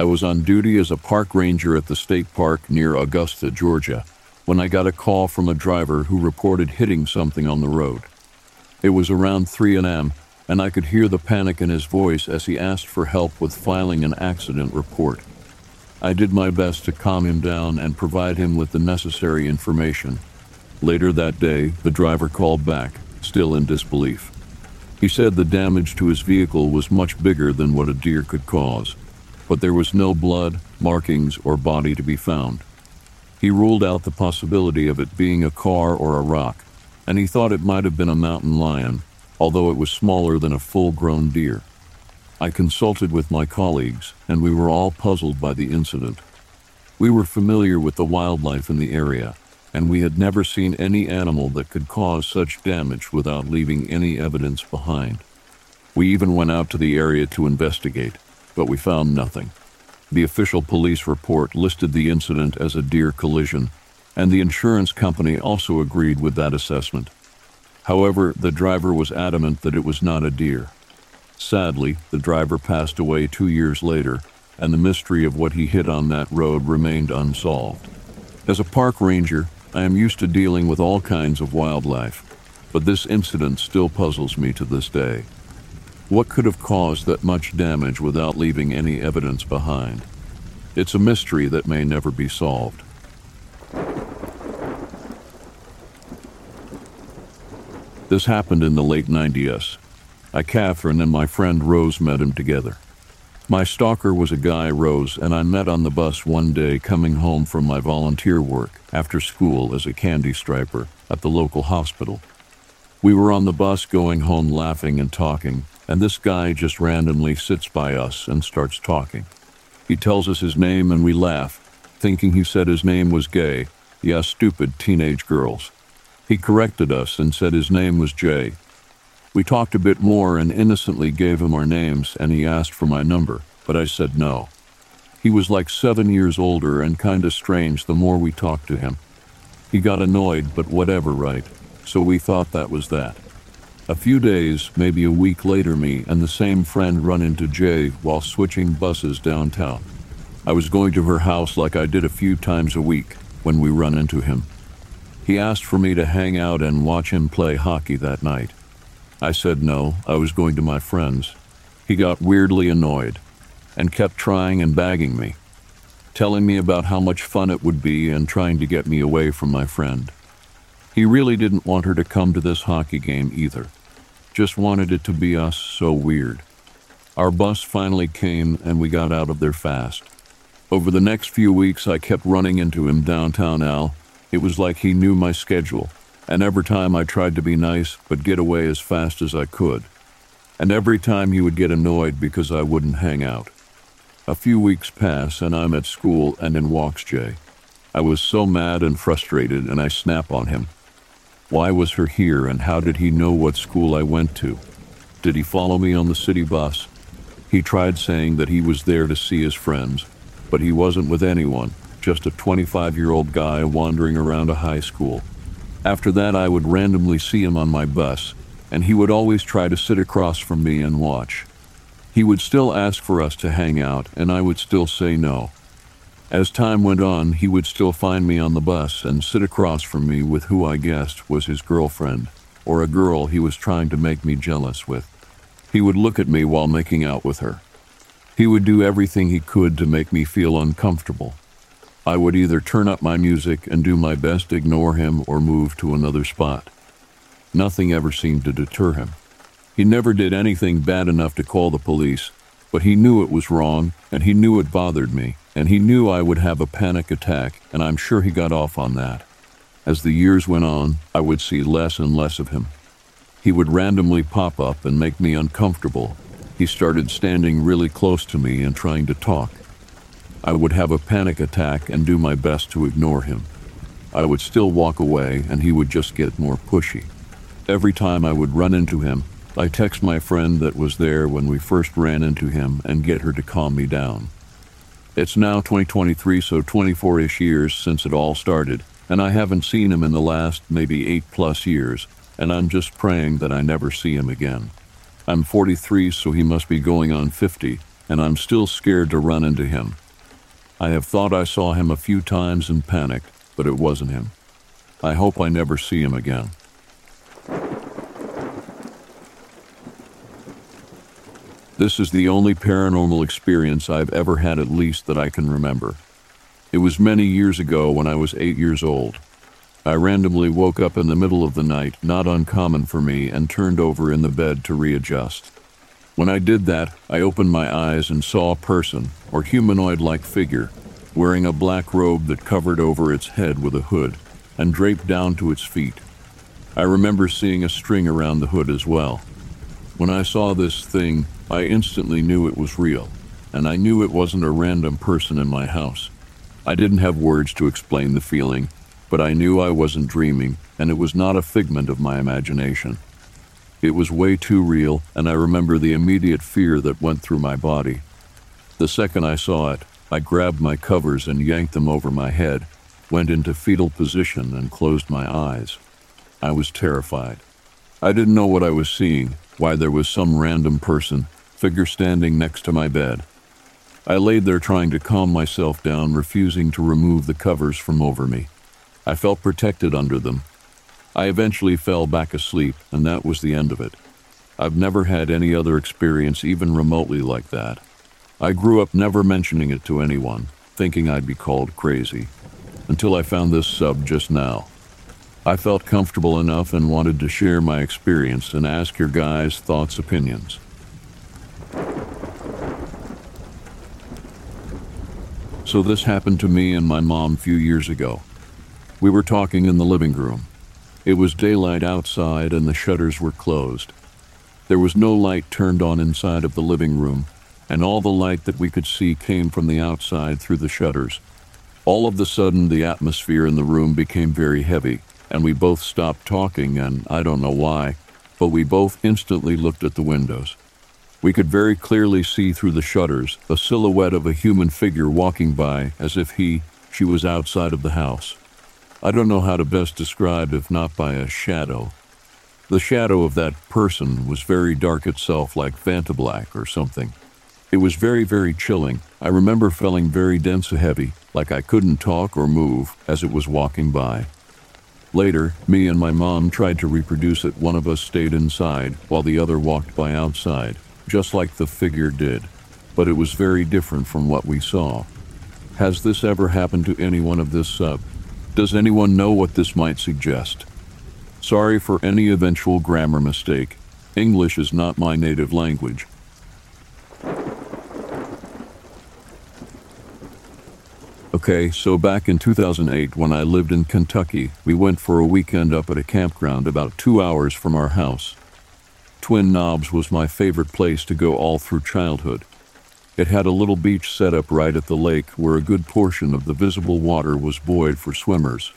I was on duty as a park ranger at the state park near Augusta, Georgia, when I got a call from a driver who reported hitting something on the road. It was around 3 a.m., and I could hear the panic in his voice as he asked for help with filing an accident report. I did my best to calm him down and provide him with the necessary information. Later that day, the driver called back, still in disbelief. He said the damage to his vehicle was much bigger than what a deer could cause, but there was no blood, markings, or body to be found. He ruled out the possibility of it being a car or a rock, and he thought it might have been a mountain lion, although it was smaller than a full grown deer. I consulted with my colleagues, and we were all puzzled by the incident. We were familiar with the wildlife in the area, and we had never seen any animal that could cause such damage without leaving any evidence behind. We even went out to the area to investigate, but we found nothing. The official police report listed the incident as a deer collision, and the insurance company also agreed with that assessment. However, the driver was adamant that it was not a deer. Sadly, the driver passed away two years later, and the mystery of what he hit on that road remained unsolved. As a park ranger, I am used to dealing with all kinds of wildlife, but this incident still puzzles me to this day. What could have caused that much damage without leaving any evidence behind? It's a mystery that may never be solved. This happened in the late 90s. I, Catherine, and my friend Rose met him together. My stalker was a guy, Rose, and I met on the bus one day coming home from my volunteer work after school as a candy striper at the local hospital. We were on the bus going home laughing and talking, and this guy just randomly sits by us and starts talking. He tells us his name and we laugh, thinking he said his name was Gay, Yeah, stupid teenage girls. He corrected us and said his name was Jay. We talked a bit more and innocently gave him our names, and he asked for my number, but I said no. He was like seven years older and kinda strange the more we talked to him. He got annoyed, but whatever, right? So we thought that was that. A few days, maybe a week later, me and the same friend run into Jay while switching buses downtown. I was going to her house like I did a few times a week when we run into him. He asked for me to hang out and watch him play hockey that night. I said no, I was going to my friends. He got weirdly annoyed and kept trying and bagging me, telling me about how much fun it would be and trying to get me away from my friend. He really didn't want her to come to this hockey game either, just wanted it to be us so weird. Our bus finally came and we got out of there fast. Over the next few weeks, I kept running into him downtown Al. It was like he knew my schedule and every time I tried to be nice but get away as fast as I could. And every time he would get annoyed because I wouldn't hang out. A few weeks pass and I'm at school and in walks Jay. I was so mad and frustrated and I snap on him. Why was her here and how did he know what school I went to? Did he follow me on the city bus? He tried saying that he was there to see his friends, but he wasn't with anyone, just a 25 year old guy wandering around a high school. After that, I would randomly see him on my bus, and he would always try to sit across from me and watch. He would still ask for us to hang out, and I would still say no. As time went on, he would still find me on the bus and sit across from me with who I guessed was his girlfriend, or a girl he was trying to make me jealous with. He would look at me while making out with her. He would do everything he could to make me feel uncomfortable, I would either turn up my music and do my best to ignore him or move to another spot. Nothing ever seemed to deter him. He never did anything bad enough to call the police, but he knew it was wrong and he knew it bothered me, and he knew I would have a panic attack, and I'm sure he got off on that. As the years went on, I would see less and less of him. He would randomly pop up and make me uncomfortable. He started standing really close to me and trying to talk. I would have a panic attack and do my best to ignore him. I would still walk away and he would just get more pushy. Every time I would run into him, I text my friend that was there when we first ran into him and get her to calm me down. It's now 2023, so 24 ish years since it all started, and I haven't seen him in the last maybe 8 plus years, and I'm just praying that I never see him again. I'm 43, so he must be going on 50, and I'm still scared to run into him. I have thought I saw him a few times and panicked, but it wasn't him. I hope I never see him again. This is the only paranormal experience I've ever had, at least that I can remember. It was many years ago when I was eight years old. I randomly woke up in the middle of the night, not uncommon for me, and turned over in the bed to readjust. When I did that, I opened my eyes and saw a person, or humanoid like figure, wearing a black robe that covered over its head with a hood and draped down to its feet. I remember seeing a string around the hood as well. When I saw this thing, I instantly knew it was real, and I knew it wasn't a random person in my house. I didn't have words to explain the feeling, but I knew I wasn't dreaming, and it was not a figment of my imagination. It was way too real, and I remember the immediate fear that went through my body. The second I saw it, I grabbed my covers and yanked them over my head, went into fetal position, and closed my eyes. I was terrified. I didn't know what I was seeing, why there was some random person, figure standing next to my bed. I laid there trying to calm myself down, refusing to remove the covers from over me. I felt protected under them, I eventually fell back asleep, and that was the end of it. I've never had any other experience even remotely like that. I grew up never mentioning it to anyone, thinking I'd be called crazy, until I found this sub just now. I felt comfortable enough and wanted to share my experience and ask your guys' thoughts, opinions. So, this happened to me and my mom a few years ago. We were talking in the living room. It was daylight outside and the shutters were closed. There was no light turned on inside of the living room, and all the light that we could see came from the outside through the shutters. All of the sudden, the atmosphere in the room became very heavy, and we both stopped talking, and I don't know why, but we both instantly looked at the windows. We could very clearly see through the shutters a silhouette of a human figure walking by as if he, she was outside of the house. I don't know how to best describe if not by a shadow. The shadow of that person was very dark itself, like Vantablack or something. It was very, very chilling. I remember feeling very dense and heavy, like I couldn't talk or move as it was walking by. Later, me and my mom tried to reproduce it. One of us stayed inside while the other walked by outside just like the figure did, but it was very different from what we saw. Has this ever happened to anyone of this sub? Does anyone know what this might suggest? Sorry for any eventual grammar mistake. English is not my native language. Okay, so back in 2008, when I lived in Kentucky, we went for a weekend up at a campground about two hours from our house. Twin Knobs was my favorite place to go all through childhood. It had a little beach set up right at the lake where a good portion of the visible water was buoyed for swimmers.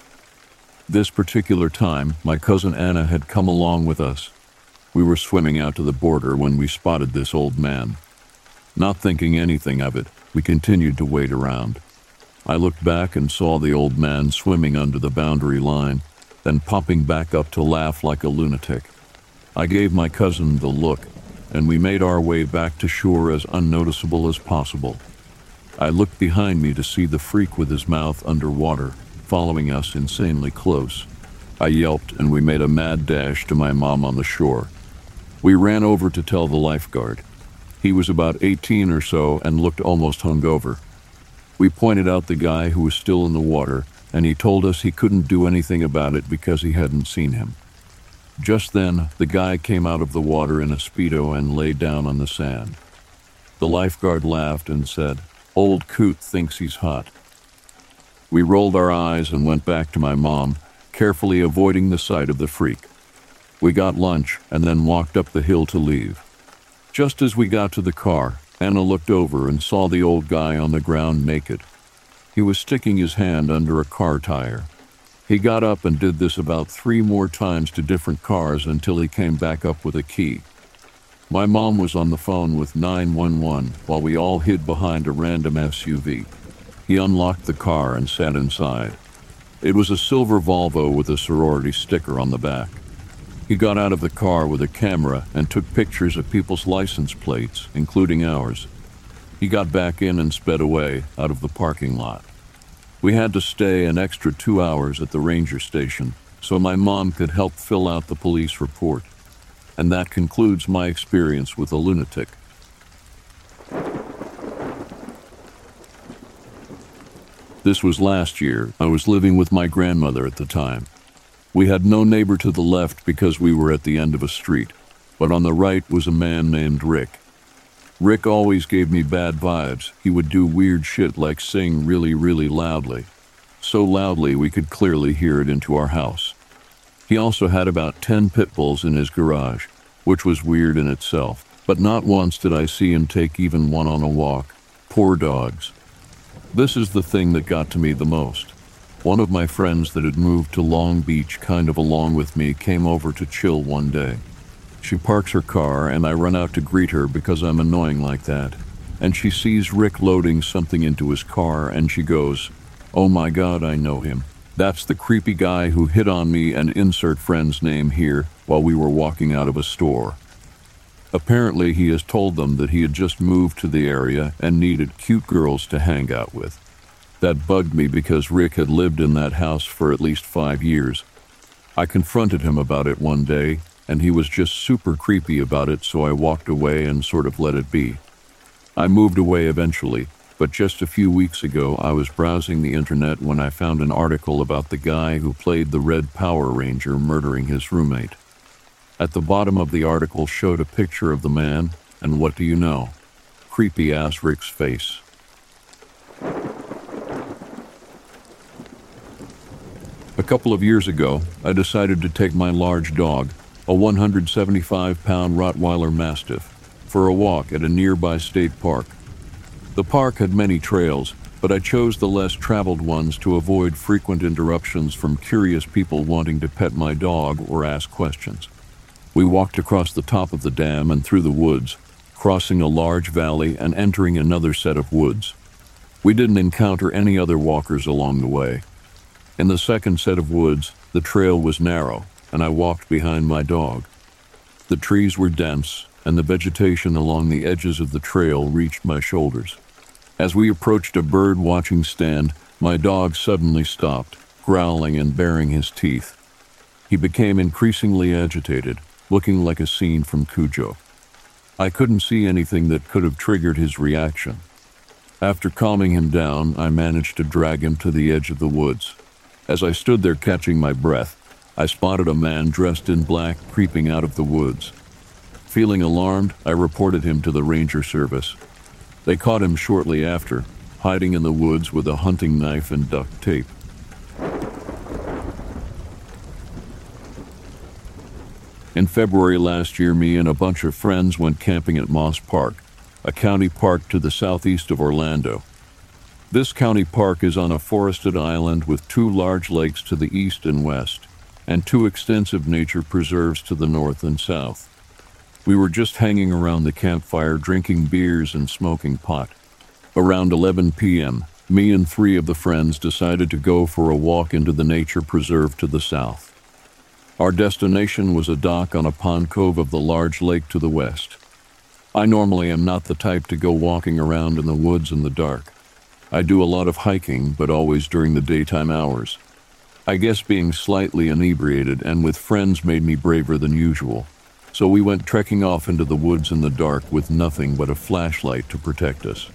This particular time, my cousin Anna had come along with us. We were swimming out to the border when we spotted this old man. Not thinking anything of it, we continued to wait around. I looked back and saw the old man swimming under the boundary line, then popping back up to laugh like a lunatic. I gave my cousin the look, and we made our way back to shore as unnoticeable as possible. I looked behind me to see the freak with his mouth under water, following us insanely close. I yelped, and we made a mad dash to my mom on the shore. We ran over to tell the lifeguard. He was about 18 or so and looked almost hungover. We pointed out the guy who was still in the water, and he told us he couldn't do anything about it because he hadn't seen him. Just then, the guy came out of the water in a Speedo and lay down on the sand. The lifeguard laughed and said, Old Coot thinks he's hot. We rolled our eyes and went back to my mom, carefully avoiding the sight of the freak. We got lunch and then walked up the hill to leave. Just as we got to the car, Anna looked over and saw the old guy on the ground naked. He was sticking his hand under a car tire. He got up and did this about three more times to different cars until he came back up with a key. My mom was on the phone with 911 while we all hid behind a random SUV. He unlocked the car and sat inside. It was a silver Volvo with a sorority sticker on the back. He got out of the car with a camera and took pictures of people's license plates, including ours. He got back in and sped away out of the parking lot. We had to stay an extra two hours at the ranger station so my mom could help fill out the police report. And that concludes my experience with a lunatic. This was last year. I was living with my grandmother at the time. We had no neighbor to the left because we were at the end of a street, but on the right was a man named Rick. Rick always gave me bad vibes. He would do weird shit like sing really, really loudly. So loudly we could clearly hear it into our house. He also had about 10 pit bulls in his garage, which was weird in itself, but not once did I see him take even one on a walk. Poor dogs. This is the thing that got to me the most. One of my friends that had moved to Long Beach kind of along with me came over to chill one day. She parks her car, and I run out to greet her because I'm annoying like that. And she sees Rick loading something into his car, and she goes, Oh my god, I know him. That's the creepy guy who hit on me and insert friend's name here while we were walking out of a store. Apparently, he has told them that he had just moved to the area and needed cute girls to hang out with. That bugged me because Rick had lived in that house for at least five years. I confronted him about it one day, and he was just super creepy about it, so I walked away and sort of let it be. I moved away eventually, but just a few weeks ago I was browsing the internet when I found an article about the guy who played the Red Power Ranger murdering his roommate. At the bottom of the article showed a picture of the man, and what do you know? Creepy ass Rick's face. A couple of years ago, I decided to take my large dog, a 175 pound Rottweiler Mastiff, for a walk at a nearby state park. The park had many trails, but I chose the less traveled ones to avoid frequent interruptions from curious people wanting to pet my dog or ask questions. We walked across the top of the dam and through the woods, crossing a large valley and entering another set of woods. We didn't encounter any other walkers along the way. In the second set of woods, the trail was narrow, and I walked behind my dog. The trees were dense, and the vegetation along the edges of the trail reached my shoulders. As we approached a bird watching stand, my dog suddenly stopped, growling and baring his teeth. He became increasingly agitated, looking like a scene from Cujo. I couldn't see anything that could have triggered his reaction. After calming him down, I managed to drag him to the edge of the woods. As I stood there catching my breath, I spotted a man dressed in black creeping out of the woods. Feeling alarmed, I reported him to the ranger service. They caught him shortly after, hiding in the woods with a hunting knife and duct tape. In February last year, me and a bunch of friends went camping at Moss Park, a county park to the southeast of Orlando. This county park is on a forested island with two large lakes to the east and west, and two extensive nature preserves to the north and south. We were just hanging around the campfire drinking beers and smoking pot. Around 11 p.m., me and three of the friends decided to go for a walk into the nature preserve to the south. Our destination was a dock on a pond cove of the large lake to the west. I normally am not the type to go walking around in the woods in the dark. I do a lot of hiking, but always during the daytime hours. I guess being slightly inebriated and with friends made me braver than usual. So we went trekking off into the woods in the dark with nothing but a flashlight to protect us.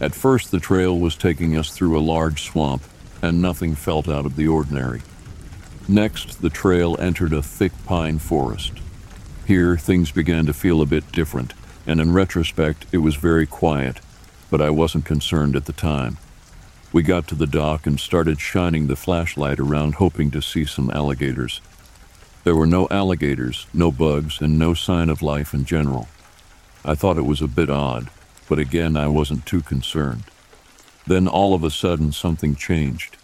At first, the trail was taking us through a large swamp, and nothing felt out of the ordinary. Next, the trail entered a thick pine forest. Here, things began to feel a bit different, and in retrospect, it was very quiet, but I wasn't concerned at the time. We got to the dock and started shining the flashlight around, hoping to see some alligators. There were no alligators, no bugs, and no sign of life in general. I thought it was a bit odd, but again, I wasn't too concerned. Then all of a sudden, something changed.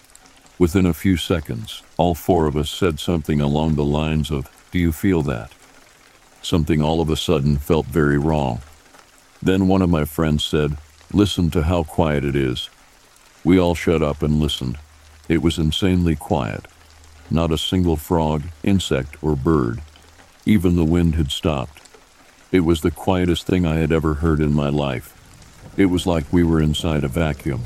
Within a few seconds, all four of us said something along the lines of, Do you feel that? Something all of a sudden felt very wrong. Then one of my friends said, Listen to how quiet it is. We all shut up and listened. It was insanely quiet not a single frog, insect, or bird. Even the wind had stopped. It was the quietest thing I had ever heard in my life. It was like we were inside a vacuum.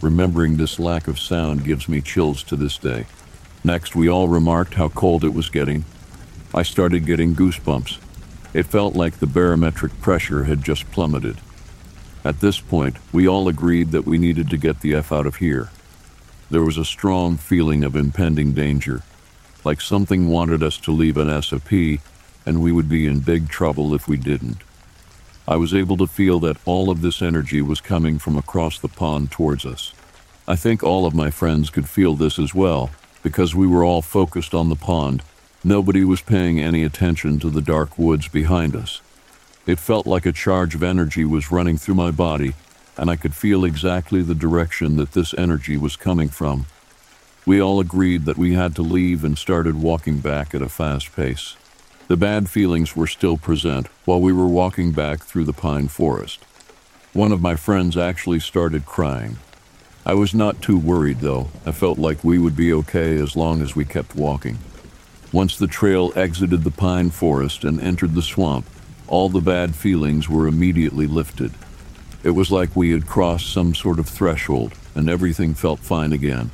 Remembering this lack of sound gives me chills to this day. Next, we all remarked how cold it was getting. I started getting goosebumps. It felt like the barometric pressure had just plummeted. At this point, we all agreed that we needed to get the F out of here. There was a strong feeling of impending danger, like something wanted us to leave an SOP, and we would be in big trouble if we didn't. I was able to feel that all of this energy was coming from across the pond towards us. I think all of my friends could feel this as well, because we were all focused on the pond. Nobody was paying any attention to the dark woods behind us. It felt like a charge of energy was running through my body and I could feel exactly the direction that this energy was coming from. We all agreed that we had to leave and started walking back at a fast pace. The bad feelings were still present while we were walking back through the pine forest. One of my friends actually started crying. I was not too worried, though. I felt like we would be okay as long as we kept walking. Once the trail exited the pine forest and entered the swamp, all the bad feelings were immediately lifted. It was like we had crossed some sort of threshold, and everything felt fine again.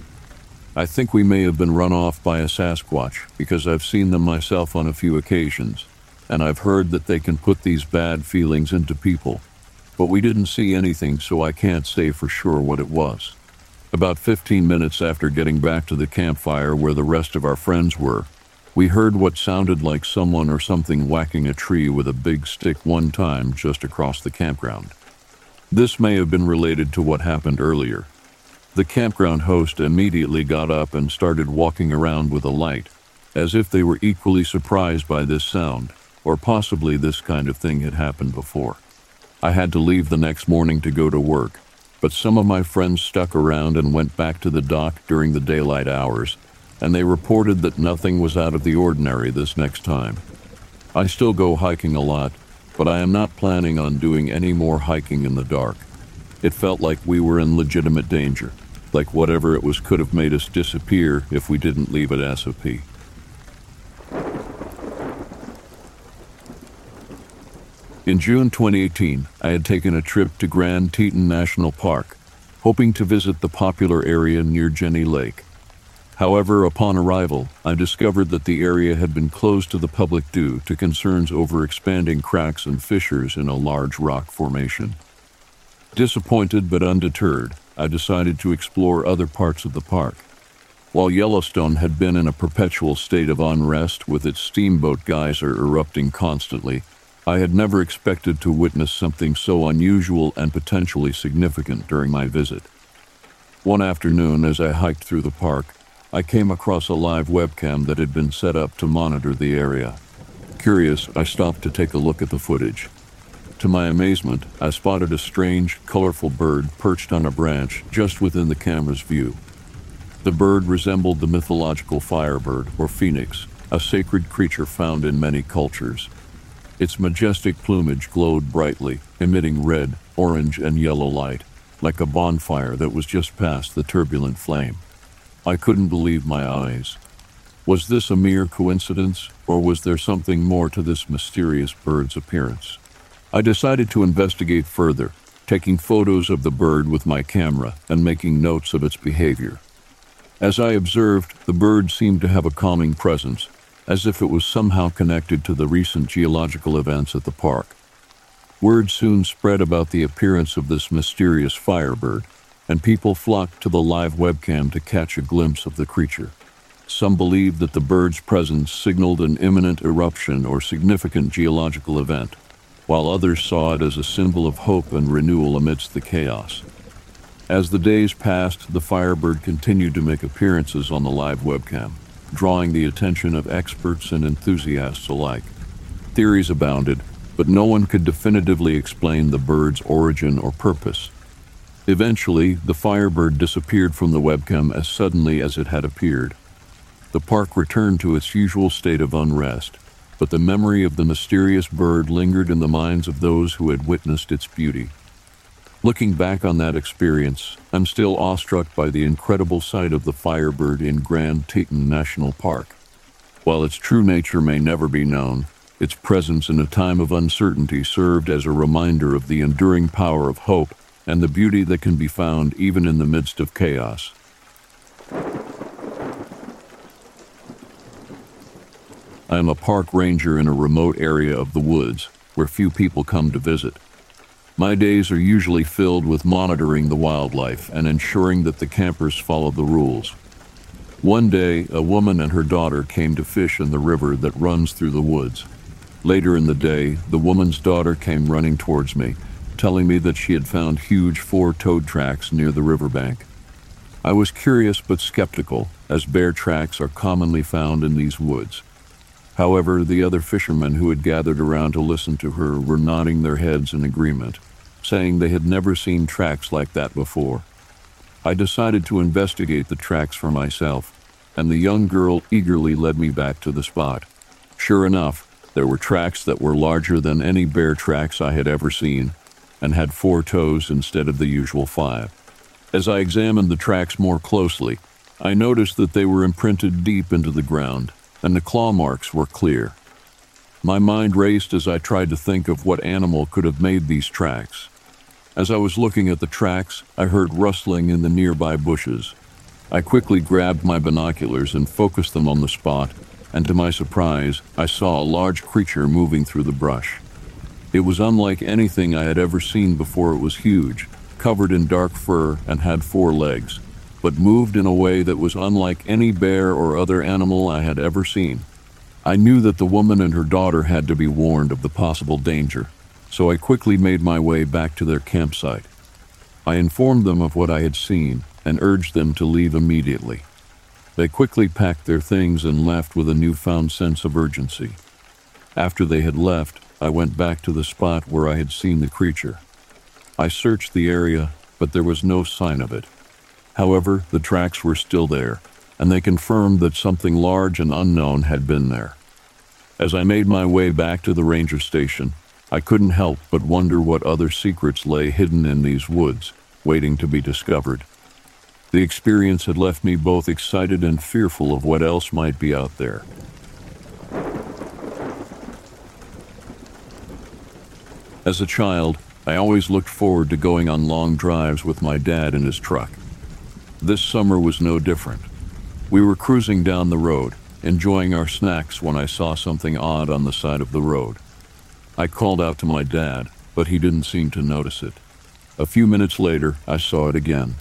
I think we may have been run off by a Sasquatch because I've seen them myself on a few occasions, and I've heard that they can put these bad feelings into people. But we didn't see anything, so I can't say for sure what it was. About 15 minutes after getting back to the campfire where the rest of our friends were, we heard what sounded like someone or something whacking a tree with a big stick one time just across the campground. This may have been related to what happened earlier. The campground host immediately got up and started walking around with a light, as if they were equally surprised by this sound, or possibly this kind of thing had happened before. I had to leave the next morning to go to work, but some of my friends stuck around and went back to the dock during the daylight hours, and they reported that nothing was out of the ordinary this next time. I still go hiking a lot, but I am not planning on doing any more hiking in the dark. It felt like we were in legitimate danger, like whatever it was could have made us disappear if we didn't leave at SOP. In June 2018, I had taken a trip to Grand Teton National Park, hoping to visit the popular area near Jenny Lake. However, upon arrival, I discovered that the area had been closed to the public due to concerns over expanding cracks and fissures in a large rock formation. Disappointed but undeterred, I decided to explore other parts of the park. While Yellowstone had been in a perpetual state of unrest with its steamboat geyser erupting constantly, I had never expected to witness something so unusual and potentially significant during my visit. One afternoon, as I hiked through the park, I came across a live webcam that had been set up to monitor the area. Curious, I stopped to take a look at the footage. To my amazement, I spotted a strange, colorful bird perched on a branch just within the camera's view. The bird resembled the mythological firebird, or phoenix, a sacred creature found in many cultures. Its majestic plumage glowed brightly, emitting red, orange, and yellow light, like a bonfire that was just past the turbulent flame. I couldn't believe my eyes. Was this a mere coincidence, or was there something more to this mysterious bird's appearance? I decided to investigate further, taking photos of the bird with my camera and making notes of its behavior. As I observed, the bird seemed to have a calming presence, as if it was somehow connected to the recent geological events at the park. Word soon spread about the appearance of this mysterious firebird, and people flocked to the live webcam to catch a glimpse of the creature. Some believed that the bird's presence signaled an imminent eruption or significant geological event, while others saw it as a symbol of hope and renewal amidst the chaos. As the days passed, the Firebird continued to make appearances on the live webcam drawing the attention of experts and enthusiasts alike. Theories abounded, but no one could definitively explain the bird's origin or purpose. Eventually, the Firebird disappeared from the webcam as suddenly as it had appeared. The park returned to its usual state of unrest, but the memory of the mysterious bird lingered in the minds of those who had witnessed its beauty. Looking back on that experience, I'm still awestruck by the incredible sight of the Firebird in Grand Teton National Park. While its true nature may never be known, its presence in a time of uncertainty served as a reminder of the enduring power of hope and the beauty that can be found even in the midst of chaos. I am a park ranger in a remote area of the woods where few people come to visit. My days are usually filled with monitoring the wildlife and ensuring that the campers follow the rules. One day, a woman and her daughter came to fish in the river that runs through the woods. Later in the day, the woman's daughter came running towards me, telling me that she had found huge four toed tracks near the riverbank. I was curious but skeptical, as bear tracks are commonly found in these woods. However, the other fishermen who had gathered around to listen to her were nodding their heads in agreement saying they had never seen tracks like that before. I decided to investigate the tracks for myself, and the young girl eagerly led me back to the spot. Sure enough, there were tracks that were larger than any bear tracks I had ever seen, and had four toes instead of the usual five. As I examined the tracks more closely, I noticed that they were imprinted deep into the ground, and the claw marks were clear. My mind raced as I tried to think of what animal could have made these tracks. As I was looking at the tracks, I heard rustling in the nearby bushes. I quickly grabbed my binoculars and focused them on the spot, and to my surprise, I saw a large creature moving through the brush. It was unlike anything I had ever seen before it was huge, covered in dark fur, and had four legs, but moved in a way that was unlike any bear or other animal I had ever seen. I knew that the woman and her daughter had to be warned of the possible danger, so I quickly made my way back to their campsite. I informed them of what I had seen and urged them to leave immediately. They quickly packed their things and left with a newfound sense of urgency. After they had left, I went back to the spot where I had seen the creature. I searched the area, but there was no sign of it. However, the tracks were still there, and they confirmed that something large and unknown had been there. As I made my way back to the ranger station, I couldn't help but wonder what other secrets lay hidden in these woods, waiting to be discovered. The experience had left me both excited and fearful of what else might be out there. As a child, I always looked forward to going on long drives with my dad in his truck. This summer was no different. We were cruising down the road, enjoying our snacks when I saw something odd on the side of the road. I called out to my dad, but he didn't seem to notice it. A few minutes later, I saw it again.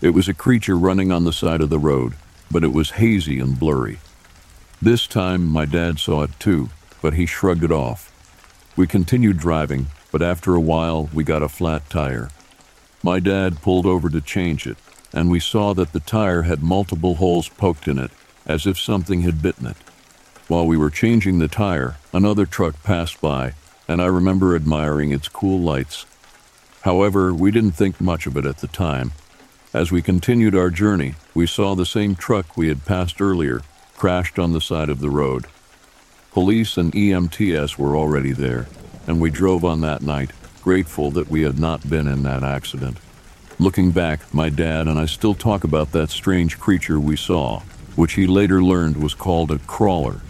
It was a creature running on the side of the road, but it was hazy and blurry. This time, my dad saw it too, but he shrugged it off. We continued driving, but after a while, we got a flat tire. My dad pulled over to change it, and we saw that the tire had multiple holes poked in it, as if something had bitten it. While we were changing the tire, another truck passed by, and I remember admiring its cool lights. However, we didn't think much of it at the time, as we continued our journey, we saw the same truck we had passed earlier crashed on the side of the road. Police and EMTS were already there, and we drove on that night, grateful that we had not been in that accident. Looking back, my dad and I still talk about that strange creature we saw, which he later learned was called a crawler.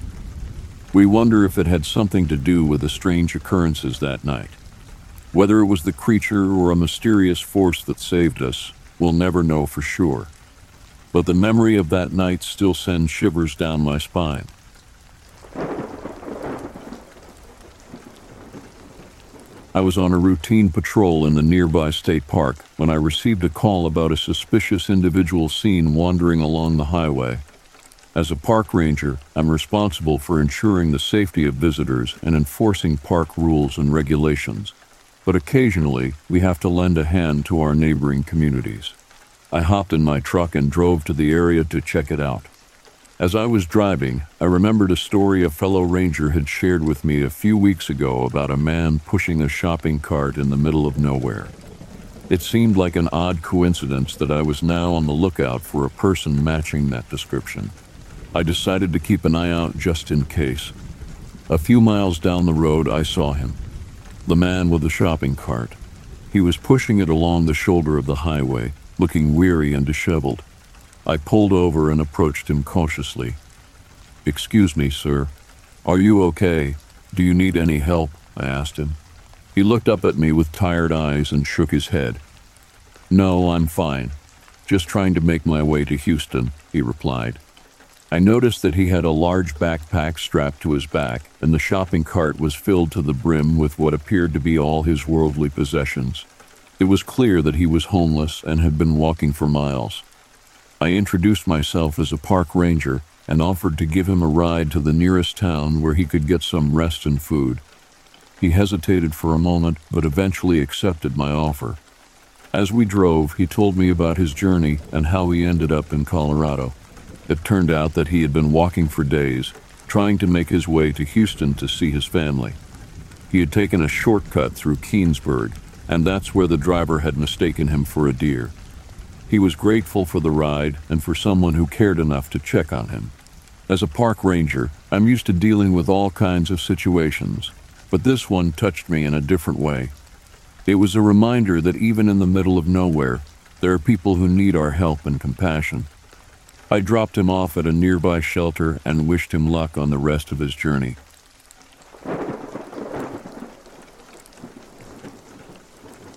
We wonder if it had something to do with the strange occurrences that night. Whether it was the creature or a mysterious force that saved us, We'll never know for sure. But the memory of that night still sends shivers down my spine. I was on a routine patrol in the nearby state park when I received a call about a suspicious individual seen wandering along the highway. As a park ranger, I'm responsible for ensuring the safety of visitors and enforcing park rules and regulations but occasionally we have to lend a hand to our neighboring communities. I hopped in my truck and drove to the area to check it out. As I was driving, I remembered a story a fellow ranger had shared with me a few weeks ago about a man pushing a shopping cart in the middle of nowhere. It seemed like an odd coincidence that I was now on the lookout for a person matching that description. I decided to keep an eye out just in case. A few miles down the road, I saw him the man with the shopping cart. He was pushing it along the shoulder of the highway, looking weary and disheveled. I pulled over and approached him cautiously. Excuse me, sir. Are you okay? Do you need any help? I asked him. He looked up at me with tired eyes and shook his head. No, I'm fine. Just trying to make my way to Houston, he replied. I noticed that he had a large backpack strapped to his back, and the shopping cart was filled to the brim with what appeared to be all his worldly possessions. It was clear that he was homeless and had been walking for miles. I introduced myself as a park ranger and offered to give him a ride to the nearest town where he could get some rest and food. He hesitated for a moment, but eventually accepted my offer. As we drove, he told me about his journey and how he ended up in Colorado. It turned out that he had been walking for days, trying to make his way to Houston to see his family. He had taken a shortcut through Keansburg, and that's where the driver had mistaken him for a deer. He was grateful for the ride and for someone who cared enough to check on him. As a park ranger, I'm used to dealing with all kinds of situations, but this one touched me in a different way. It was a reminder that even in the middle of nowhere, there are people who need our help and compassion. I dropped him off at a nearby shelter and wished him luck on the rest of his journey.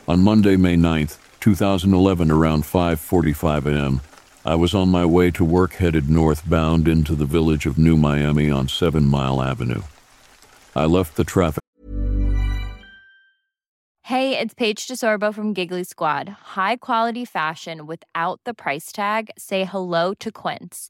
On Monday, May 9th, 2011, around 5:45 a.m., I was on my way to work headed northbound into the village of New Miami on 7 Mile Avenue. I left the traffic Hey, it's Paige DeSorbo from Giggly Squad. High quality fashion without the price tag. Say hello to Quince.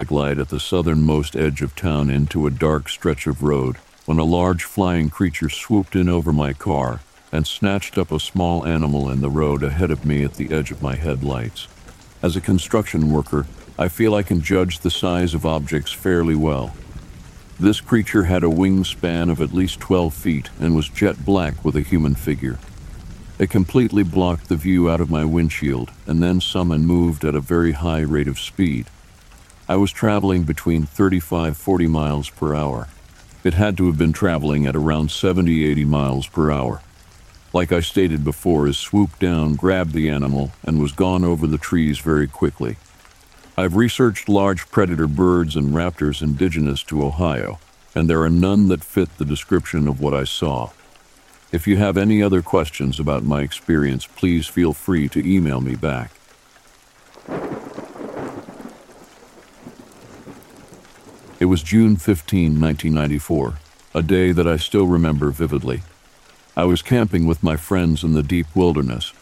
I glide at the southernmost edge of town into a dark stretch of road when a large flying creature swooped in over my car and snatched up a small animal in the road ahead of me at the edge of my headlights. As a construction worker, I feel I can judge the size of objects fairly well. This creature had a wingspan of at least 12 feet and was jet black with a human figure. It completely blocked the view out of my windshield and then some and moved at a very high rate of speed. I was traveling between 35 40 miles per hour. It had to have been traveling at around 70 80 miles per hour. Like I stated before, it swooped down, grabbed the animal, and was gone over the trees very quickly. I've researched large predator birds and raptors indigenous to Ohio, and there are none that fit the description of what I saw. If you have any other questions about my experience, please feel free to email me back. It was June 15, 1994, a day that I still remember vividly. I was camping with my friends in the deep wilderness.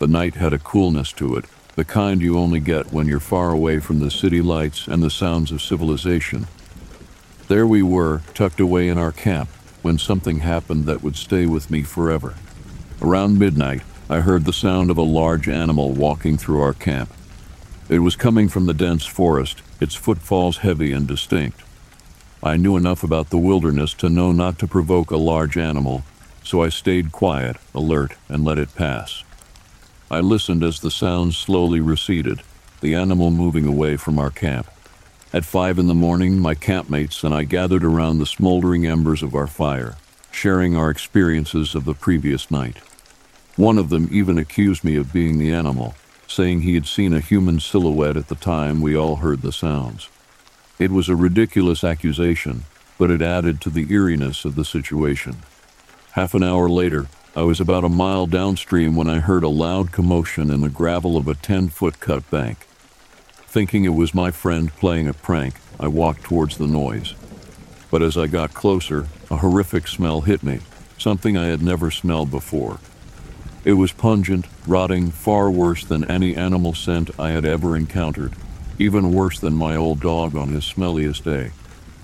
The night had a coolness to it, the kind you only get when you're far away from the city lights and the sounds of civilization. There we were, tucked away in our camp, when something happened that would stay with me forever. Around midnight, I heard the sound of a large animal walking through our camp. It was coming from the dense forest, its footfalls heavy and distinct. I knew enough about the wilderness to know not to provoke a large animal, so I stayed quiet, alert, and let it pass. I listened as the sound slowly receded, the animal moving away from our camp. At five in the morning, my campmates and I gathered around the smoldering embers of our fire, sharing our experiences of the previous night. One of them even accused me of being the animal, saying he had seen a human silhouette at the time we all heard the sounds. It was a ridiculous accusation, but it added to the eeriness of the situation. Half an hour later, I was about a mile downstream when I heard a loud commotion in the gravel of a 10 foot cut bank. Thinking it was my friend playing a prank, I walked towards the noise. But as I got closer, a horrific smell hit me, something I had never smelled before. It was pungent, rotting, far worse than any animal scent I had ever encountered, even worse than my old dog on his smelliest day.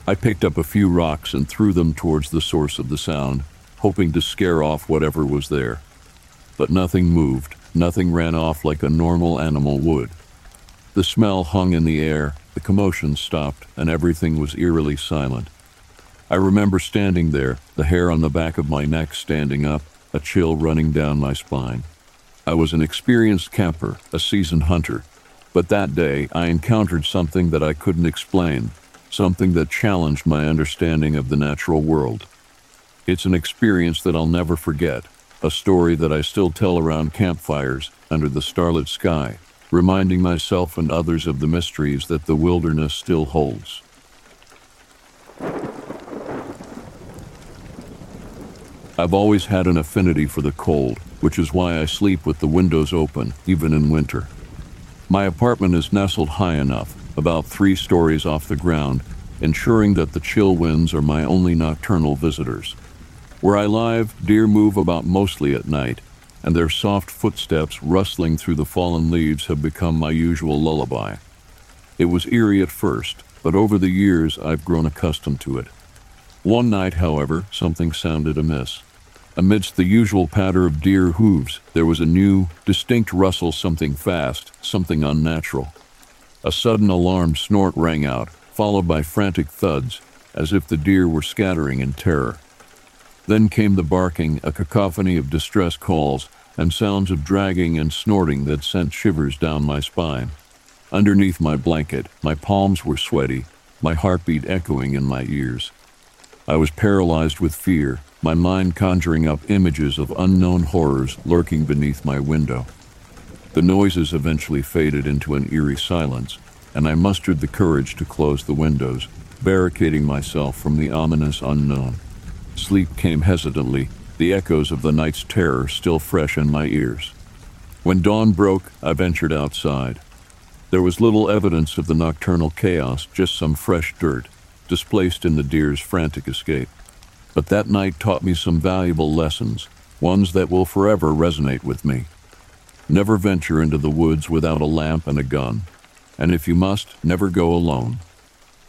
I picked up a few rocks and threw them towards the source of the sound, hoping to scare off whatever was there. But nothing moved, nothing ran off like a normal animal would. The smell hung in the air, the commotion stopped, and everything was eerily silent. I remember standing there, the hair on the back of my neck standing up, a chill running down my spine. I was an experienced camper, a seasoned hunter, but that day I encountered something that I couldn't explain, something that challenged my understanding of the natural world. It's an experience that I'll never forget, a story that I still tell around campfires under the starlit sky, reminding myself and others of the mysteries that the wilderness still holds. I've always had an affinity for the cold, which is why I sleep with the windows open, even in winter. My apartment is nestled high enough, about three stories off the ground, ensuring that the chill winds are my only nocturnal visitors. Where I live, deer move about mostly at night, and their soft footsteps rustling through the fallen leaves have become my usual lullaby. It was eerie at first, but over the years I've grown accustomed to it. One night, however, something sounded amiss. Amidst the usual patter of deer hooves, there was a new, distinct rustle, something fast, something unnatural. A sudden alarmed snort rang out, followed by frantic thuds, as if the deer were scattering in terror. Then came the barking, a cacophony of distress calls, and sounds of dragging and snorting that sent shivers down my spine. Underneath my blanket, my palms were sweaty, my heartbeat echoing in my ears. I was paralyzed with fear, my mind conjuring up images of unknown horrors lurking beneath my window. The noises eventually faded into an eerie silence, and I mustered the courage to close the windows, barricading myself from the ominous unknown. Sleep came hesitantly, the echoes of the night's terror still fresh in my ears. When dawn broke, I ventured outside. There was little evidence of the nocturnal chaos, just some fresh dirt, displaced in the deer's frantic escape. But that night taught me some valuable lessons, ones that will forever resonate with me. Never venture into the woods without a lamp and a gun, and if you must, never go alone.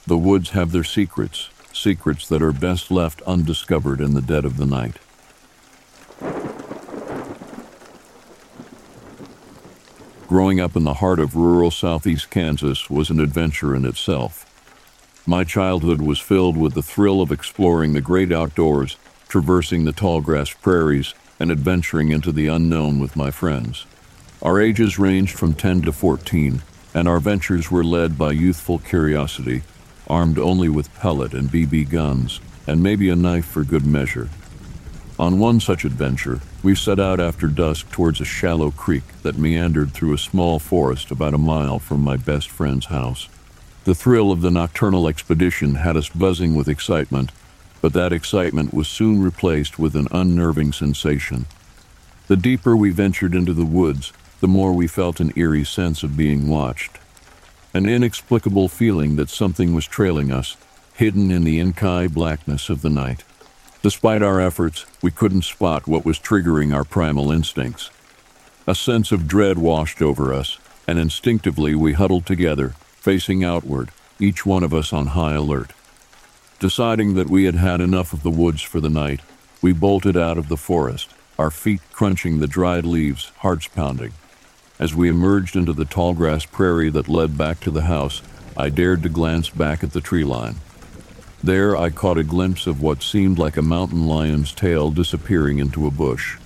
The woods have their secrets, secrets that are best left undiscovered in the dead of the night. Growing up in the heart of rural southeast Kansas was an adventure in itself. My childhood was filled with the thrill of exploring the great outdoors, traversing the tall grass prairies, and adventuring into the unknown with my friends. Our ages ranged from 10 to 14, and our ventures were led by youthful curiosity, armed only with pellet and BB guns, and maybe a knife for good measure. On one such adventure, we set out after dusk towards a shallow creek that meandered through a small forest about a mile from my best friend's house. The thrill of the nocturnal expedition had us buzzing with excitement, but that excitement was soon replaced with an unnerving sensation. The deeper we ventured into the woods, the more we felt an eerie sense of being watched. An inexplicable feeling that something was trailing us, hidden in the inky blackness of the night. Despite our efforts, we couldn't spot what was triggering our primal instincts. A sense of dread washed over us, and instinctively we huddled together, facing outward, each one of us on high alert. Deciding that we had had enough of the woods for the night, we bolted out of the forest, our feet crunching the dried leaves, hearts pounding. As we emerged into the tall grass prairie that led back to the house, I dared to glance back at the tree line. There I caught a glimpse of what seemed like a mountain lion's tail disappearing into a bush.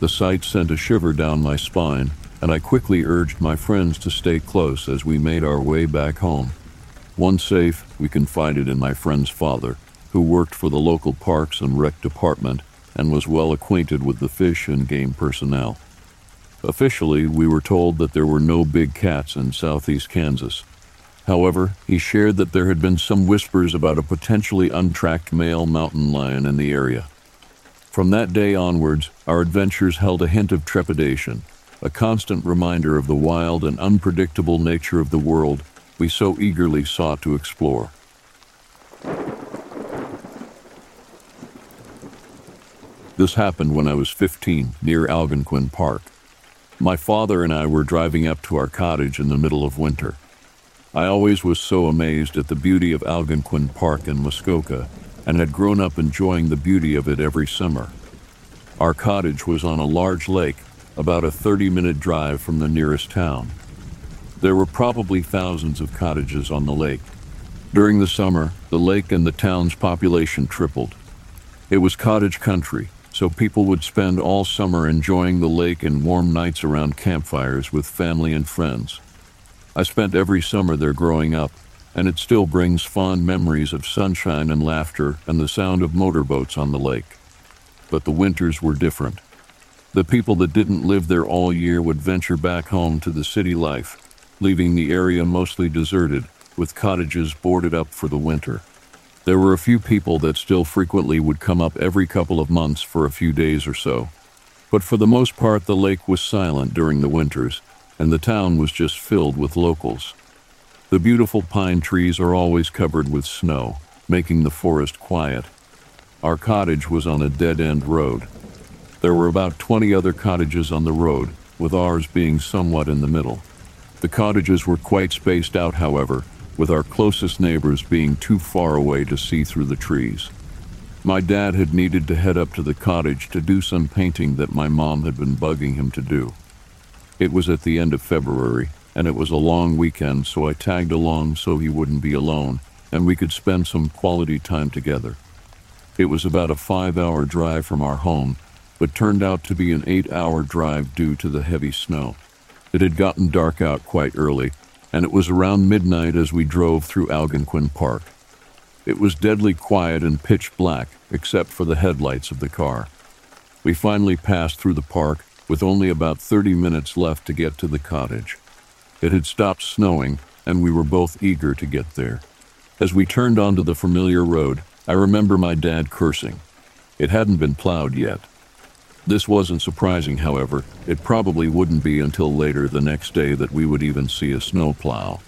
The sight sent a shiver down my spine, and I quickly urged my friends to stay close as we made our way back home. Once safe, we confided in my friend's father, who worked for the local parks and rec department and was well acquainted with the fish and game personnel. Officially, we were told that there were no big cats in southeast Kansas. However, he shared that there had been some whispers about a potentially untracked male mountain lion in the area. From that day onwards, our adventures held a hint of trepidation, a constant reminder of the wild and unpredictable nature of the world we so eagerly sought to explore. This happened when I was 15, near Algonquin Park. My father and I were driving up to our cottage in the middle of winter. I always was so amazed at the beauty of Algonquin Park in Muskoka and had grown up enjoying the beauty of it every summer. Our cottage was on a large lake, about a 30 minute drive from the nearest town. There were probably thousands of cottages on the lake. During the summer, the lake and the town's population tripled. It was cottage country, so people would spend all summer enjoying the lake and warm nights around campfires with family and friends. I spent every summer there growing up, and it still brings fond memories of sunshine and laughter and the sound of motorboats on the lake. But the winters were different. The people that didn't live there all year would venture back home to the city life, leaving the area mostly deserted, with cottages boarded up for the winter. There were a few people that still frequently would come up every couple of months for a few days or so. But for the most part, the lake was silent during the winters, and the town was just filled with locals. The beautiful pine trees are always covered with snow, making the forest quiet. Our cottage was on a dead end road. There were about 20 other cottages on the road, with ours being somewhat in the middle. The cottages were quite spaced out, however, with our closest neighbors being too far away to see through the trees. My dad had needed to head up to the cottage to do some painting that my mom had been bugging him to do. It was at the end of February, and it was a long weekend, so I tagged along so he wouldn't be alone and we could spend some quality time together. It was about a five hour drive from our home, but turned out to be an eight hour drive due to the heavy snow. It had gotten dark out quite early, and it was around midnight as we drove through Algonquin Park. It was deadly quiet and pitch black, except for the headlights of the car. We finally passed through the park with only about 30 minutes left to get to the cottage. It had stopped snowing, and we were both eager to get there. As we turned onto the familiar road, I remember my dad cursing. It hadn't been plowed yet. This wasn't surprising, however. It probably wouldn't be until later the next day that we would even see a snowplow.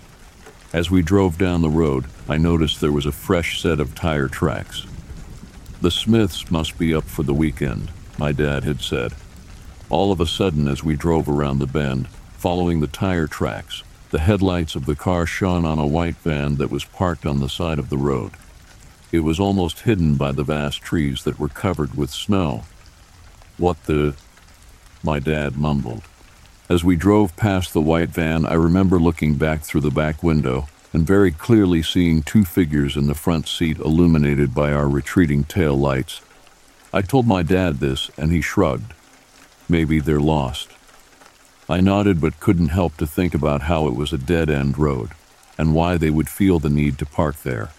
As we drove down the road, I noticed there was a fresh set of tire tracks. The Smiths must be up for the weekend, my dad had said. All of a sudden, as we drove around the bend, following the tire tracks, the headlights of the car shone on a white van that was parked on the side of the road. It was almost hidden by the vast trees that were covered with snow. What the? My dad mumbled. As we drove past the white van, I remember looking back through the back window and very clearly seeing two figures in the front seat illuminated by our retreating tail lights. I told my dad this, and he shrugged. Maybe they're lost. I nodded but couldn't help to think about how it was a dead end road and why they would feel the need to park there.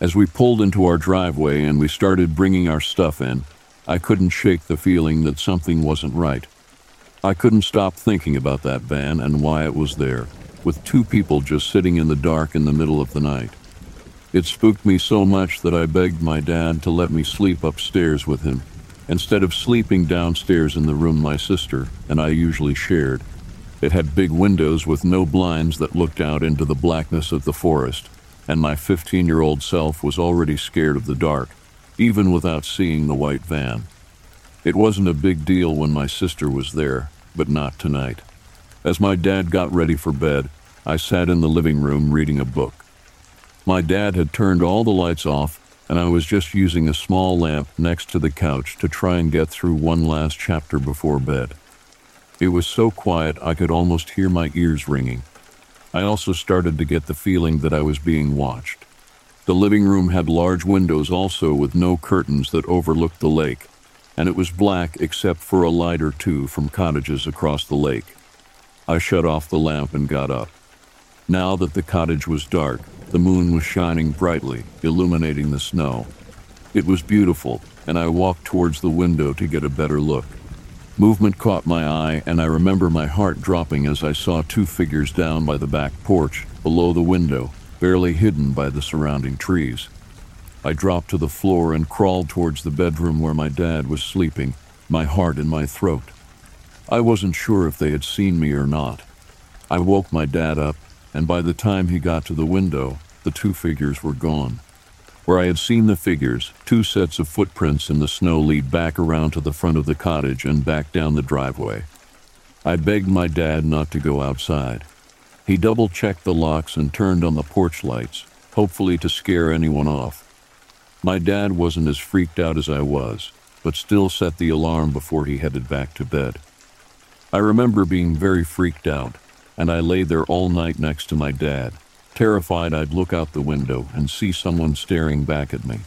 As we pulled into our driveway and we started bringing our stuff in, I couldn't shake the feeling that something wasn't right. I couldn't stop thinking about that van and why it was there, with two people just sitting in the dark in the middle of the night. It spooked me so much that I begged my dad to let me sleep upstairs with him, instead of sleeping downstairs in the room my sister and I usually shared. It had big windows with no blinds that looked out into the blackness of the forest, and my 15 year old self was already scared of the dark even without seeing the white van. It wasn't a big deal when my sister was there, but not tonight. As my dad got ready for bed, I sat in the living room reading a book. My dad had turned all the lights off, and I was just using a small lamp next to the couch to try and get through one last chapter before bed. It was so quiet I could almost hear my ears ringing. I also started to get the feeling that I was being watched. The living room had large windows also with no curtains that overlooked the lake, and it was black except for a light or two from cottages across the lake. I shut off the lamp and got up. Now that the cottage was dark, the moon was shining brightly, illuminating the snow. It was beautiful, and I walked towards the window to get a better look. Movement caught my eye, and I remember my heart dropping as I saw two figures down by the back porch, below the window, barely hidden by the surrounding trees. I dropped to the floor and crawled towards the bedroom where my dad was sleeping, my heart in my throat. I wasn't sure if they had seen me or not. I woke my dad up, and by the time he got to the window, the two figures were gone. Where I had seen the figures, two sets of footprints in the snow lead back around to the front of the cottage and back down the driveway. I begged my dad not to go outside. He double checked the locks and turned on the porch lights, hopefully to scare anyone off. My dad wasn't as freaked out as I was, but still set the alarm before he headed back to bed. I remember being very freaked out, and I lay there all night next to my dad, terrified I'd look out the window and see someone staring back at me.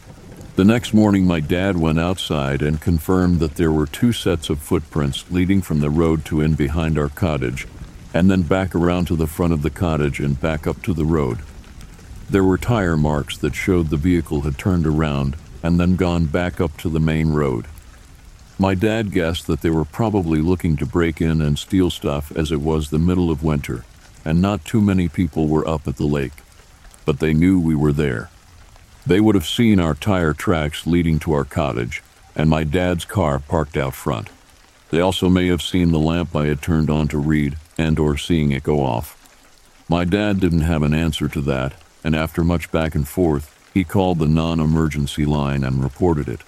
The next morning, my dad went outside and confirmed that there were two sets of footprints leading from the road to in behind our cottage and then back around to the front of the cottage and back up to the road. There were tire marks that showed the vehicle had turned around and then gone back up to the main road. My dad guessed that they were probably looking to break in and steal stuff as it was the middle of winter, and not too many people were up at the lake. But they knew we were there. They would have seen our tire tracks leading to our cottage, and my dad's car parked out front. They also may have seen the lamp I had turned on to read and or seeing it go off. My dad didn't have an answer to that, and after much back and forth, he called the non-emergency line and reported it.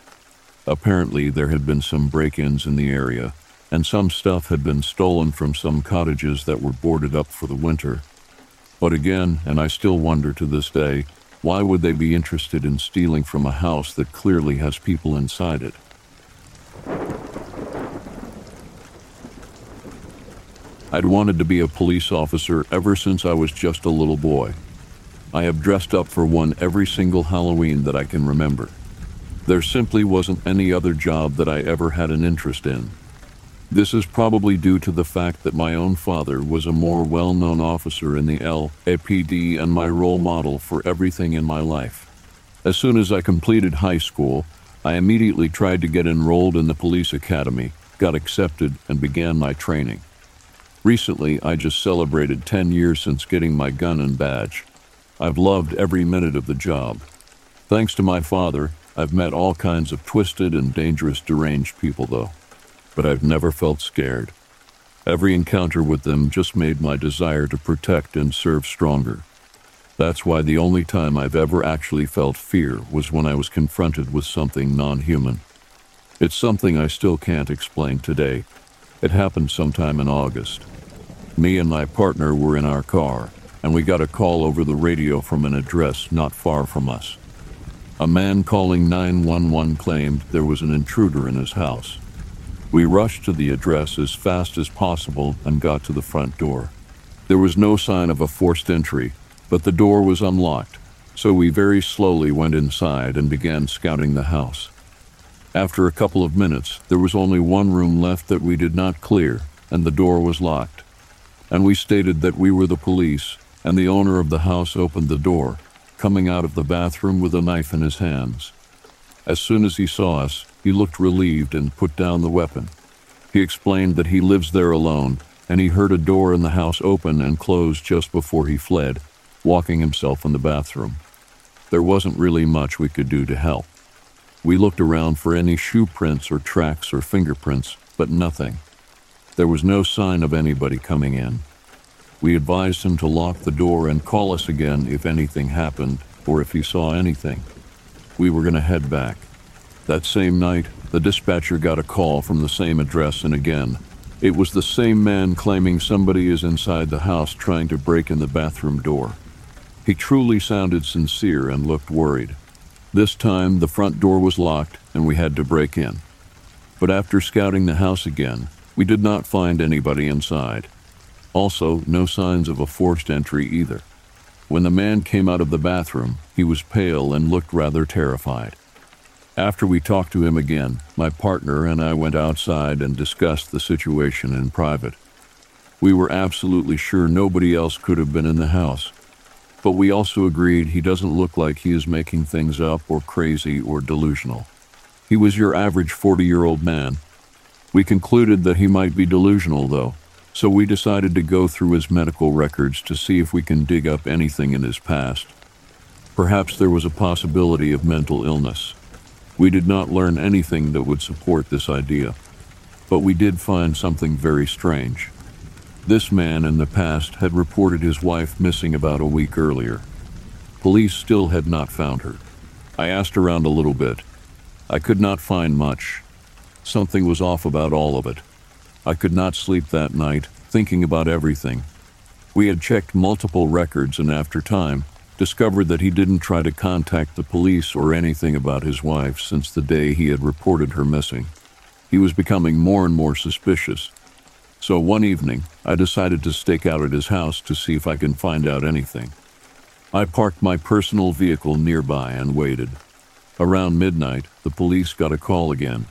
Apparently, there had been some break-ins in the area, and some stuff had been stolen from some cottages that were boarded up for the winter. But again, and I still wonder to this day, why would they be interested in stealing from a house that clearly has people inside it? I'd wanted to be a police officer ever since I was just a little boy. I have dressed up for one every single Halloween that I can remember. There simply wasn't any other job that I ever had an interest in. This is probably due to the fact that my own father was a more well known officer in the LAPD and my role model for everything in my life. As soon as I completed high school, I immediately tried to get enrolled in the police academy, got accepted, and began my training. Recently, I just celebrated 10 years since getting my gun and badge. I've loved every minute of the job. Thanks to my father, I've met all kinds of twisted and dangerous deranged people, though. but I've never felt scared. Every encounter with them just made my desire to protect and serve stronger. That's why the only time I've ever actually felt fear was when I was confronted with something non human. It's something I still can't explain today. It happened sometime in August. Me and my partner were in our car, and we got a call over the radio from an address not far from us. A man calling 911 claimed there was an intruder in his house. We rushed to the address as fast as possible and got to the front door. There was no sign of a forced entry, but the door was unlocked, so we very slowly went inside and began scouting the house. After a couple of minutes, there was only one room left that we did not clear, and the door was locked. And we stated that we were the police, and the owner of the house opened the door, coming out of the bathroom with a knife in his hands. As soon as he saw us, he looked relieved and put down the weapon. He explained that he lives there alone, and he heard a door in the house open and close just before he fled, walking himself in the bathroom. There wasn't really much we could do to help. We looked around for any shoe prints or tracks or fingerprints, but nothing. There was no sign of anybody coming in. We advised him to lock the door and call us again if anything happened or if he saw anything. We were going to head back. That same night, the dispatcher got a call from the same address, and again, it was the same man claiming somebody is inside the house trying to break in the bathroom door. He truly sounded sincere and looked worried. This time, the front door was locked and we had to break in. But after scouting the house again, we did not find anybody inside. Also, no signs of a forced entry either. When the man came out of the bathroom, he was pale and looked rather terrified. After we talked to him again, my partner and I went outside and discussed the situation in private. We were absolutely sure nobody else could have been in the house, but we also agreed he doesn't look like he is making things up or crazy or delusional. He was your average 40 year old man. We concluded that he might be delusional, though, so we decided to go through his medical records to see if we can dig up anything in his past. Perhaps there was a possibility of mental illness. We did not learn anything that would support this idea, but we did find something very strange. This man in the past had reported his wife missing about a week earlier. Police still had not found her. I asked around a little bit. I could not find much. Something was off about all of it. I could not sleep that night, thinking about everything. We had checked multiple records and after time, discovered that he didn't try to contact the police or anything about his wife since the day he had reported her missing. He was becoming more and more suspicious. So one evening, I decided to stake out at his house to see if I can find out anything. I parked my personal vehicle nearby and waited. Around midnight, the police got a call again.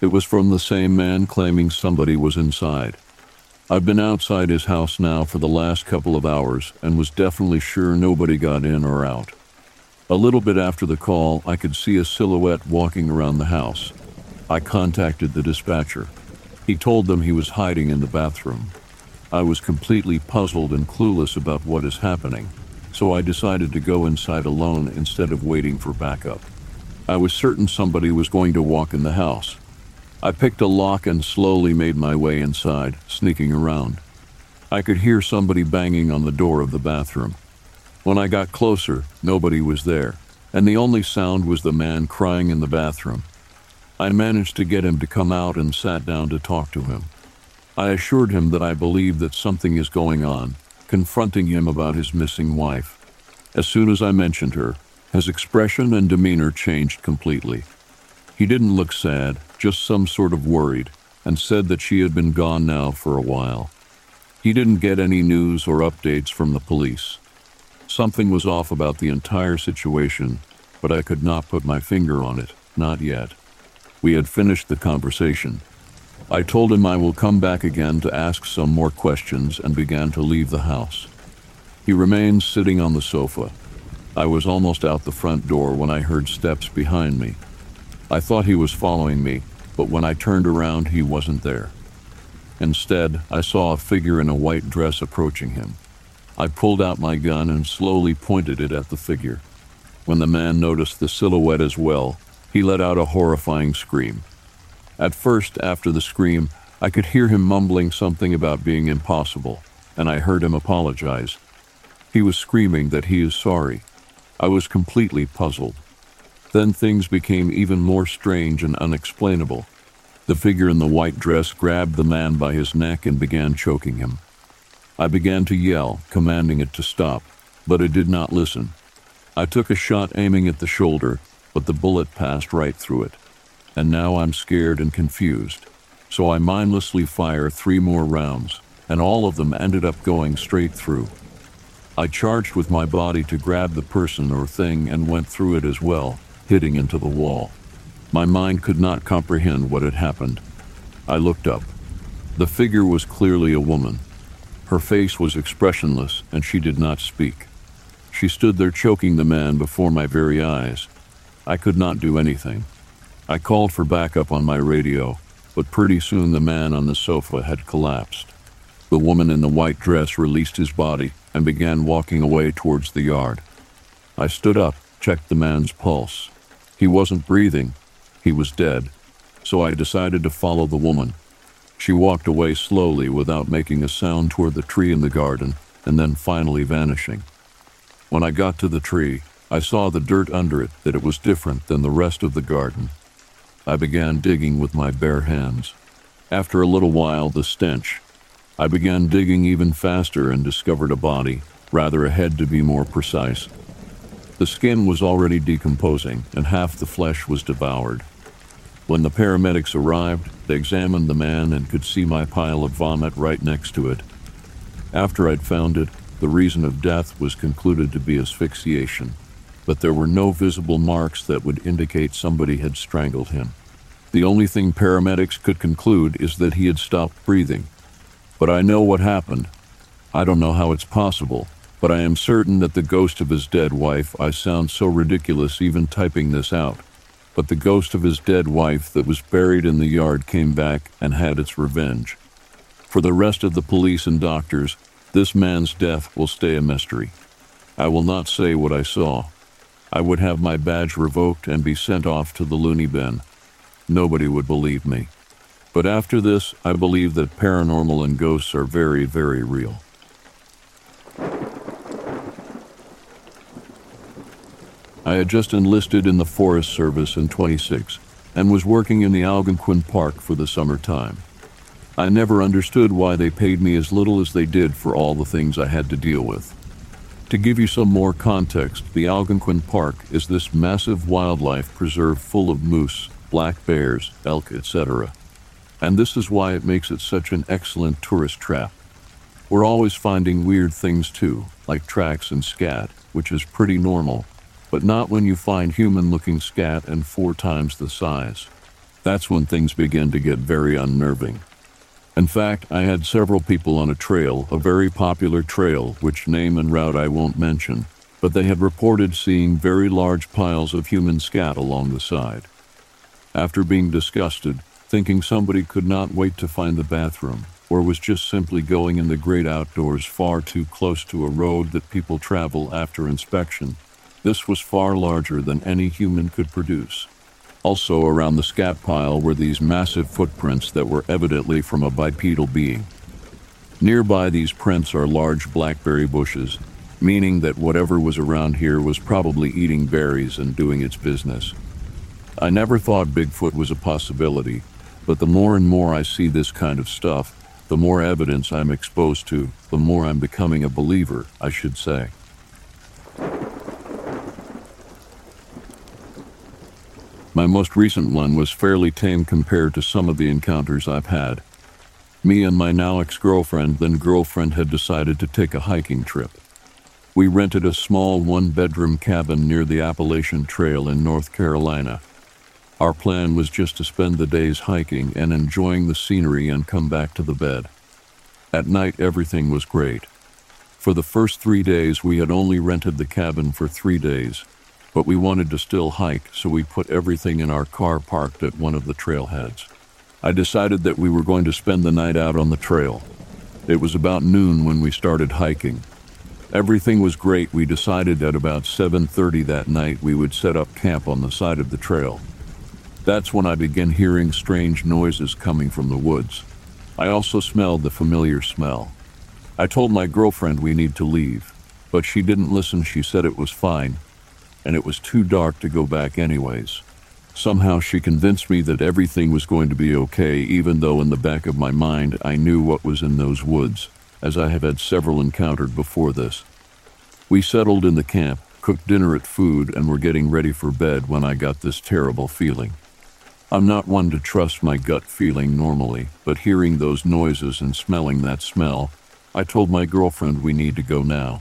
It was from the same man claiming somebody was inside. I've been outside his house now for the last couple of hours and was definitely sure nobody got in or out. A little bit after the call, I could see a silhouette walking around the house. I contacted the dispatcher. He told them he was hiding in the bathroom. I was completely puzzled and clueless about what is happening, so I decided to go inside alone instead of waiting for backup. I was certain somebody was going to walk in the house, I picked a lock and slowly made my way inside, sneaking around. I could hear somebody banging on the door of the bathroom. When I got closer, nobody was there, and the only sound was the man crying in the bathroom. I managed to get him to come out and sat down to talk to him. I assured him that I believe that something is going on, confronting him about his missing wife. As soon as I mentioned her, his expression and demeanor changed completely. He didn't look sad, just some sort of worried, and said that she had been gone now for a while. He didn't get any news or updates from the police. Something was off about the entire situation, but I could not put my finger on it, not yet. We had finished the conversation. I told him I will come back again to ask some more questions and began to leave the house. He remained sitting on the sofa. I was almost out the front door when I heard steps behind me. I thought he was following me, but when I turned around, he wasn't there. Instead, I saw a figure in a white dress approaching him. I pulled out my gun and slowly pointed it at the figure. When the man noticed the silhouette as well, he let out a horrifying scream. At first, after the scream, I could hear him mumbling something about being impossible, and I heard him apologize. He was screaming that he is sorry. I was completely puzzled. Then things became even more strange and unexplainable. The figure in the white dress grabbed the man by his neck and began choking him. I began to yell, commanding it to stop, but it did not listen. I took a shot aiming at the shoulder, but the bullet passed right through it. And now I'm scared and confused. So I mindlessly fire three more rounds, and all of them ended up going straight through. I charged with my body to grab the person or thing and went through it as well, hitting into the wall. My mind could not comprehend what had happened. I looked up. The figure was clearly a woman. Her face was expressionless, and she did not speak. She stood there choking the man before my very eyes. I could not do anything. I called for backup on my radio, but pretty soon the man on the sofa had collapsed. The woman in the white dress released his body and began walking away towards the yard. I stood up, checked the man's pulse. He wasn't breathing. He was dead. So I decided to follow the woman. She walked away slowly without making a sound toward the tree in the garden and then finally vanishing. When I got to the tree, I saw the dirt under it that it was different than the rest of the garden. I began digging with my bare hands. After a little while, the stench, I began digging even faster and discovered a body, rather a head to be more precise. The skin was already decomposing, and half the flesh was devoured. When the paramedics arrived, they examined the man and could see my pile of vomit right next to it. After I'd found it, the reason of death was concluded to be asphyxiation, but there were no visible marks that would indicate somebody had strangled him. The only thing paramedics could conclude is that he had stopped breathing but I know what happened. I don't know how it's possible, but I am certain that the ghost of his dead wife, I sound so ridiculous even typing this out, but the ghost of his dead wife that was buried in the yard came back and had its revenge. For the rest of the police and doctors, this man's death will stay a mystery. I will not say what I saw. I would have my badge revoked and be sent off to the loony bin. Nobody would believe me. But after this, I believe that paranormal and ghosts are very, very real. I had just enlisted in the Forest Service in 26 and was working in the Algonquin Park for the summer time. I never understood why they paid me as little as they did for all the things I had to deal with. To give you some more context, the Algonquin Park is this massive wildlife preserve full of moose, black bears, elk, etc and this is why it makes it such an excellent tourist trap. We're always finding weird things too, like tracks and scat, which is pretty normal, but not when you find human looking scat and four times the size. That's when things begin to get very unnerving. In fact, I had several people on a trail, a very popular trail, which name and route I won't mention, but they had reported seeing very large piles of human scat along the side. After being disgusted, thinking somebody could not wait to find the bathroom, or was just simply going in the great outdoors far too close to a road that people travel after inspection. This was far larger than any human could produce. Also, around the scat pile were these massive footprints that were evidently from a bipedal being. Nearby these prints are large blackberry bushes, meaning that whatever was around here was probably eating berries and doing its business. I never thought Bigfoot was a possibility, but the more and more I see this kind of stuff, the more evidence I'm exposed to, the more I'm becoming a believer, I should say. My most recent one was fairly tame compared to some of the encounters I've had. Me and my now ex girlfriend, then girlfriend, had decided to take a hiking trip. We rented a small one bedroom cabin near the Appalachian Trail in North Carolina our plan was just to spend the days hiking and enjoying the scenery and come back to the bed. At night, everything was great. For the first three days, we had only rented the cabin for three days, but we wanted to still hike, so we put everything in our car parked at one of the trailheads. I decided that we were going to spend the night out on the trail. It was about noon when we started hiking. Everything was great. We decided at about 7:30 that night we would set up camp on the side of the trail. That's when I began hearing strange noises coming from the woods. I also smelled the familiar smell. I told my girlfriend we need to leave, but she didn't listen. She said it was fine, and it was too dark to go back anyways. Somehow she convinced me that everything was going to be okay, even though in the back of my mind I knew what was in those woods, as I have had several encountered before this. We settled in the camp, cooked dinner at food, and were getting ready for bed when I got this terrible feeling. I'm not one to trust my gut feeling normally, but hearing those noises and smelling that smell, I told my girlfriend we need to go now.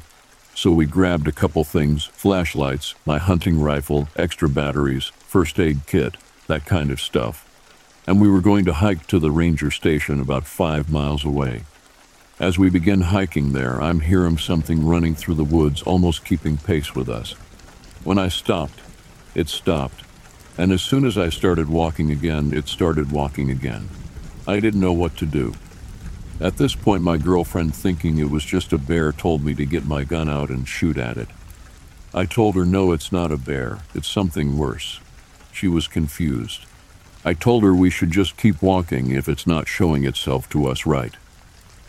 So we grabbed a couple things flashlights, my hunting rifle, extra batteries, first aid kit, that kind of stuff. And we were going to hike to the ranger station about five miles away. As we begin hiking there, I'm hearing something running through the woods, almost keeping pace with us. When I stopped, it stopped and as soon as I started walking again, it started walking again. I didn't know what to do. At this point, my girlfriend, thinking it was just a bear, told me to get my gun out and shoot at it. I told her, no, it's not a bear, it's something worse. She was confused. I told her we should just keep walking if it's not showing itself to us right.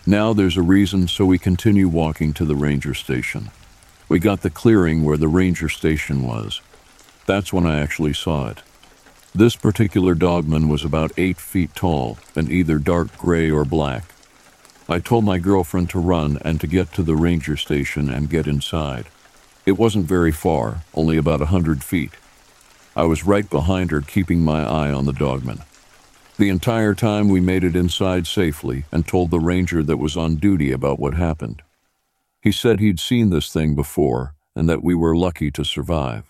Now there's a reason, so we continue walking to the ranger station. We got the clearing where the ranger station was. That's when I actually saw it. This particular dogman was about eight feet tall and either dark gray or black. I told my girlfriend to run and to get to the ranger station and get inside. It wasn't very far, only about a hundred feet. I was right behind her, keeping my eye on the dogman. The entire time we made it inside safely and told the ranger that was on duty about what happened. He said he'd seen this thing before and that we were lucky to survive.